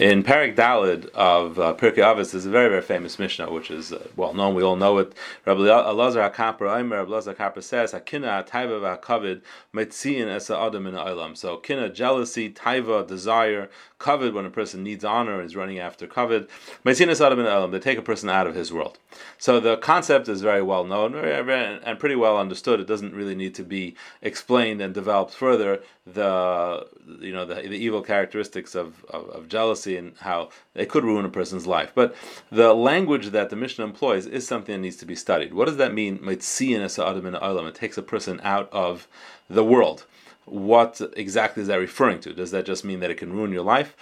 In Parak Dalid of uh, Pirkei Avos, there's a very, very famous Mishnah, which is uh, well known. We all know it. Rabbi Elazar HaKapar, Aimer, Rabbi Elazar HaKapar says, "Hakina taiva v'akavid metziin esa adam in olam." So, kina, jealousy, taiva, desire, kavod when a person needs honor and is running after kavod. Metziin esa adam in olam. They take a person out of his world. So the concept is very well known and pretty well understood. It doesn't really need to be explained and developed further. The you know the, the evil characteristics of, of, of jealousy and how it could ruin a person's life. But the language that the Mishnah employs is something that needs to be studied. What does that mean? It takes a person out of the world. What exactly is that referring to? Does that just mean that it can ruin your life?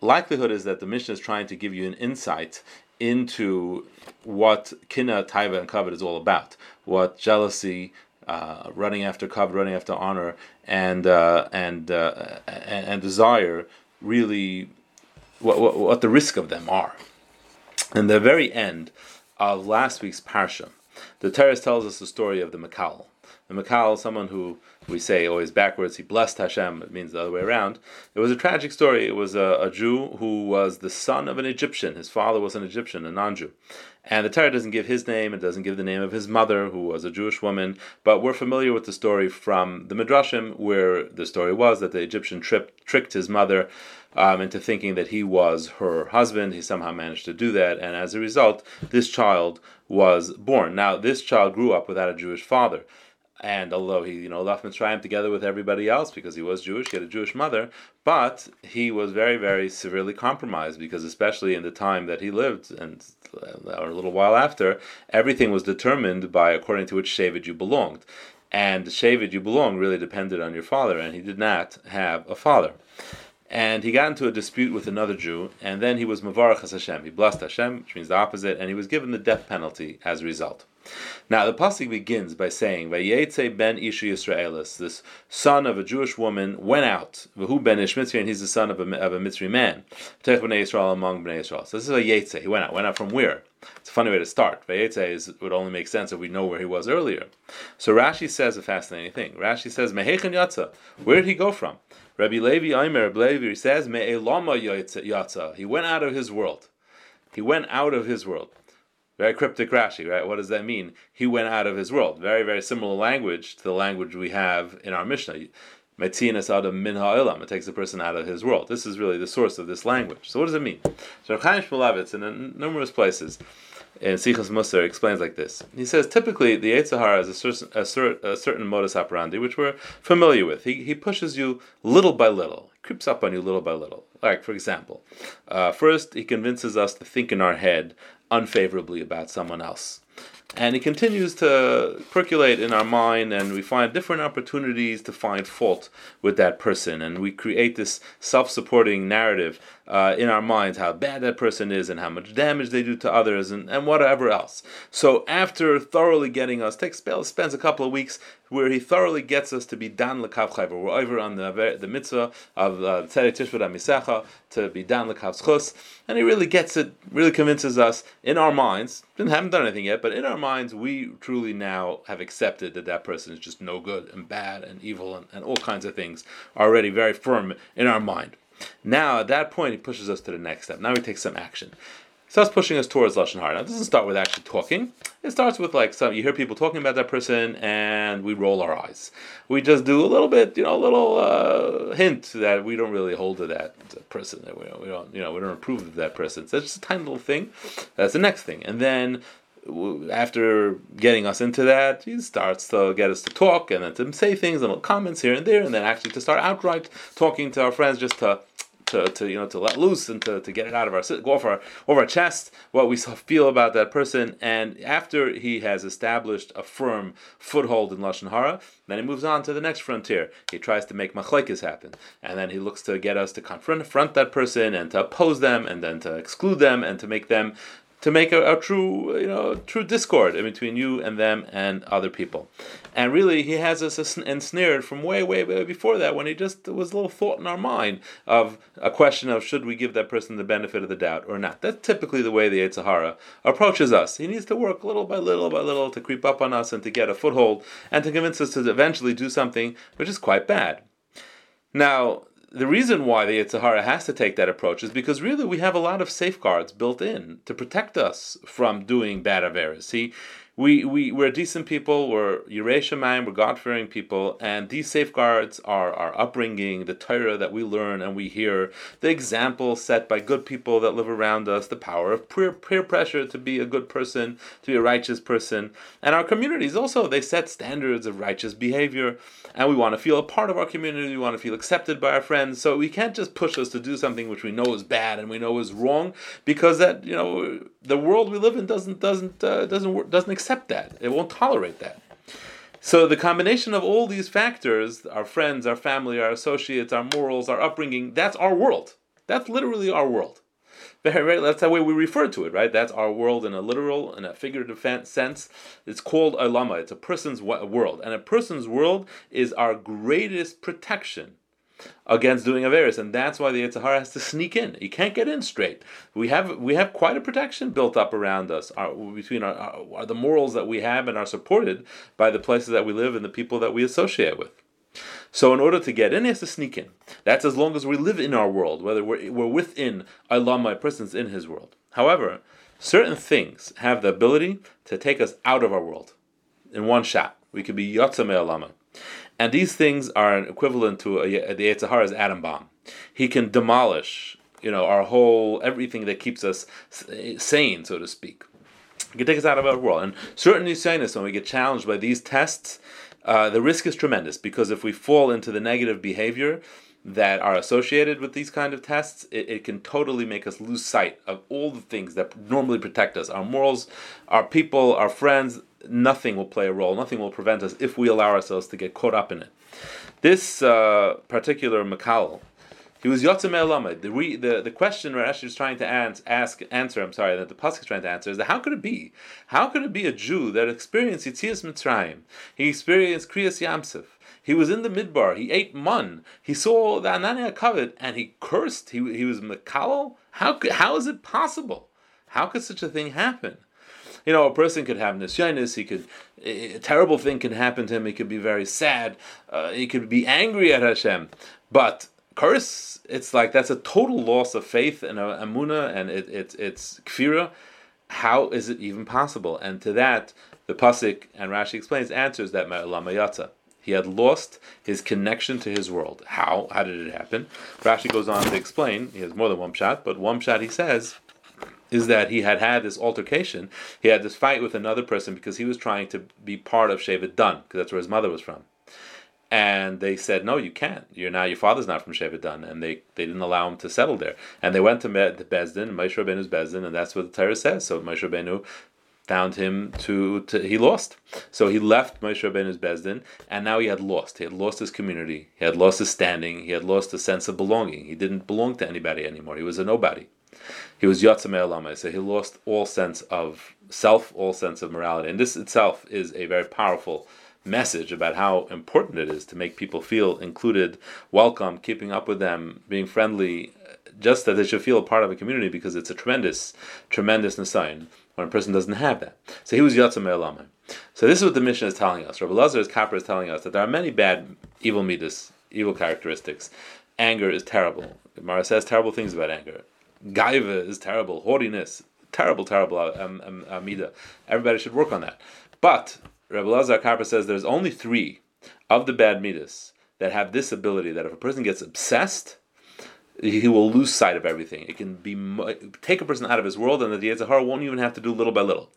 Likelihood is that the Mishnah is trying to give you an insight into what kina, taiva, and kavod is all about. What jealousy, uh, running after kavod, running after honor, and uh, and, uh, and, and desire really what, what, what the risk of them are. In the very end of last week's parsha, the Torah tells us the story of the Makal. The Makal, someone who we say always backwards, he blessed Hashem, it means the other way around. It was a tragic story. It was a, a Jew who was the son of an Egyptian. His father was an Egyptian, a non Jew. And the Torah doesn't give his name, it doesn't give the name of his mother, who was a Jewish woman, but we're familiar with the story from the Midrashim, where the story was that the Egyptian tricked his mother um, into thinking that he was her husband. He somehow managed to do that, and as a result, this child was born. Now, this child grew up without a Jewish father. And although he, you know, left Mitzrayim together with everybody else because he was Jewish, he had a Jewish mother, but he was very, very severely compromised because, especially in the time that he lived and or a little while after, everything was determined by according to which Shevet you belonged. And the Shevet you belonged really depended on your father, and he did not have a father and he got into a dispute with another Jew, and then he was Mavarach Hashem. He blessed Hashem, which means the opposite, and he was given the death penalty as a result. Now the pasuk begins by saying, "Vayetze ben Isha Yisraelis." This son of a Jewish woman went out. V'hu ben Ish Mitzri, and he's the son of a, of a Mitzri man. Tech bnei Yisrael among bnei Yisrael. So this is a Yetze. He went out. Went out from where? It's a funny way to start. Vayetze is would only make sense if we know where he was earlier. So Rashi says a fascinating thing. Rashi says, "Mehechen Yatza." Where did he go from? Rabbi Levi Aimer Levi says, Me'elama Yatza. He went out of his world. He went out of his world. Very cryptic Rashi, right? What does that mean? He went out of his world. Very, very similar language to the language we have in our Mishnah. Metzinas adam min ha'olam. It takes a person out of his world. This is really the source of this language. So what does it mean? So Chaim Shmulevitz, in numerous places, in Sichas Musar explains like this. He says typically the Yetzer Hara is a certain, a, a certain modus operandi which we're familiar with. He, he pushes you little by little, creeps up on you little by little. Like for example, uh, first he convinces us to think in our head unfavorably about someone else. And it continues to percolate in our mind, and we find different opportunities to find fault with that person. And we create this self supporting narrative uh, in our minds how bad that person is and how much damage they do to others and, and whatever else. So, after thoroughly getting us, takes spends a couple of weeks where he thoroughly gets us to be dan lekav. We're over on the the mitzvah of tzedek uh, tishvat misecha to be dan lekav schus, and he really gets it, really convinces us in our minds. Haven't done anything yet, but in our minds, we truly now have accepted that that person is just no good and bad and evil and, and all kinds of things already very firm in our mind. Now, at that point, he pushes us to the next step. Now we take some action starts pushing us towards lashon hara. Now, it doesn't start with actually talking. It starts with like some you hear people talking about that person, and we roll our eyes. We just do a little bit, you know, a little uh, hint that we don't really hold to that person. That we don't, we don't, you know, we don't approve of that person. So it's just a tiny little thing. That's the next thing, and then after getting us into that, he starts to get us to talk and then to say things and comments here and there, and then actually to start outright talking to our friends just to to, to you know to let loose and to, to get it out of our go off our over our chest what we feel about that person. And after he has established a firm foothold in lashon hara then he moves on to the next frontier. He tries to make machlokes happen. And then he looks to get us to confront that person and to oppose them and then to exclude them and to make them to make a, a, true, you know, true discord in between you and them and other people. And really, he has us ensnared from way, way, way before that when he just was a little thought in our mind of a question of should we give that person the benefit of the doubt or not. That's typically the way the Yetzer Hara approaches us. He needs to work little by little by little to creep up on us and to get a foothold and to convince us to eventually do something which is quite bad. Now, the reason why the Yetzer has to take that approach is because really we have a lot of safeguards built in to protect us from doing bad averas. See, we, we, we're decent people, we're Yirei Shamayim, we're God fearing people, and these safeguards are our upbringing, the Torah that we learn and we hear, the example set by good people that live around us, the power of peer, peer pressure to be a good person, to be a righteous person. And our communities also, they set standards of righteous behavior, and we want to feel a part of our community, we want to feel accepted by our friends, so we can't just push us to do something which we know is bad and we know is wrong, because that, you know, the world we live in doesn't, doesn't, uh, doesn't, doesn't accept that. It won't tolerate that. So the combination of all these factors, our friends, our family, our associates, our morals, our upbringing, that's our world. That's literally our world. That's the way we refer to it, right? That's our world in a literal and a figurative sense. It's called a alama. It's a person's world, and a person's world is our greatest protection against doing Averis, and that's why the Yetzer Hara has to sneak in. He can't get in straight. We have we have quite a protection built up around us, our, between our, our, the morals that we have and are supported by the places that we live and the people that we associate with. So in order to get in, he has to sneak in. That's as long as we live in our world, whether we're, we're within Allah, my person's in his world. However, certain things have the ability to take us out of our world in one shot. We could be Yotzame Alama. And these things are equivalent to a, the Yetzer Hara's atom bomb. He can demolish, you know, our whole everything that keeps us sane, so to speak. He can take us out of our world. And certainly, Nisyanis, when we get challenged by these tests, uh, the risk is tremendous because if we fall into the negative behavior that are associated with these kind of tests, it, it, can totally make us lose sight of all the things that normally protect us our morals, our people, our friends, nothing will play a role, nothing will prevent us if we allow ourselves to get caught up in it. This uh, particular Makal, he was Yotzim Elamid. The, re, the the question Rashi is trying to ans- ask answer, I'm sorry, that the pasuk is trying to answer is that how could it be? How could it be a Jew that experienced Yitzias Mitzrayim? He experienced Kriyas Yam Suf. He was in the midbar. He ate mun. He saw the Ananei HaKavod, and he cursed. He, he was Makal. How how is it possible? How could such a thing happen? You know, a person could have nisyanis, he could, a terrible thing can happen to him, he could be very sad, uh, he could be angry at Hashem. But curse, it's like that's a total loss of faith and uh, emunah, and it, it, it's kfira. How is it even possible? And to that, the pasuk and Rashi explains answers that Lamayata. He had lost his connection to his world. How? How did it happen? Rashi goes on to explain. He has more than one shot, but one shot he says is that he had had this altercation. He had this fight with another person because he was trying to be part of Shevet Dan, because that's where his mother was from. And they said, no, you can't. You're now your father's not from Shevet Dan, and they, they didn't allow him to settle there. And they went to the Beis Din, Moshe Rabbeinu's Beis Din, and that's what the Torah says. So Moshe Rabbeinu found him to, to, he lost. So he left Moshe Rabbeinu's Beis Din, and now he had lost. He had lost his community. He had lost his standing. He had lost a sense of belonging. He didn't belong to anybody anymore. He was a nobody he was Yatzame Alama, so he lost all sense of self, all sense of morality. And this itself is a very powerful message about how important it is to make people feel included, welcome, keeping up with them, being friendly, just that they should feel a part of a community because it's a tremendous, tremendous sign when a person doesn't have that. So he was Yatzame Alama. So this is what the Mishnah is telling us. Rabbi Lazar's Kappa is telling us that there are many bad, evil midas, evil characteristics. Anger is terrible. Mara says terrible things about anger. Gaiva is terrible. Haughtiness, terrible, terrible um, um, amida. Everybody should work on that. But Rabbi Lazar Karpa says there's only three of the bad midas that have this ability that if a person gets obsessed, he will lose sight of everything. It can be take a person out of his world, and the Yetzer Hara won't even have to do little by little.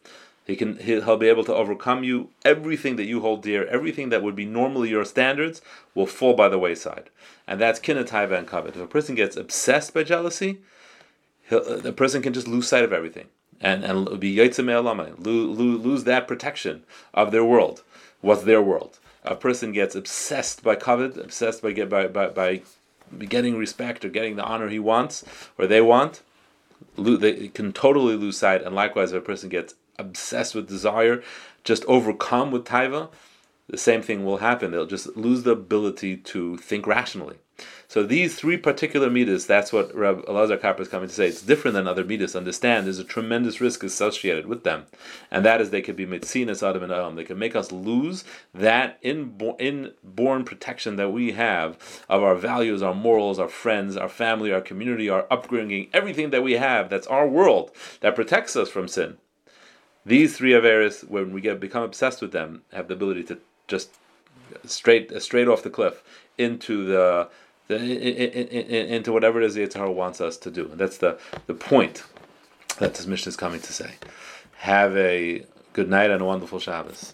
He can he'll be able to overcome you. Everything that you hold dear, everything that would be normally your standards, will fall by the wayside. And that's kinataiva and kavod. If a person gets obsessed by jealousy, Uh, the person can just lose sight of everything and and be lose, lose that protection of their world. What's their world? A person gets obsessed by kavod, obsessed by get by, by, by getting respect or getting the honor he wants or they want. They can totally lose sight, and likewise, if a person gets obsessed with desire, just overcome with taiva, the same thing will happen. They'll just lose the ability to think rationally. So these three particular midas, that's what Reb Elazar Kapra is coming to say. It's different than other midas. Understand, there's a tremendous risk associated with them, and that is they could be mitzinas adam and adam. They can make us lose that inborn, inborn protection that we have of our values, our morals, our friends, our family, our community, our upbringing, everything that we have. That's our world that protects us from sin. These three Averis, when we get become obsessed with them, have the ability to just straight straight off the cliff into the into whatever it is the Yitzhar wants us to do. And that's the, the point that this Mishnah is coming to say. Have a good night and a wonderful Shabbos.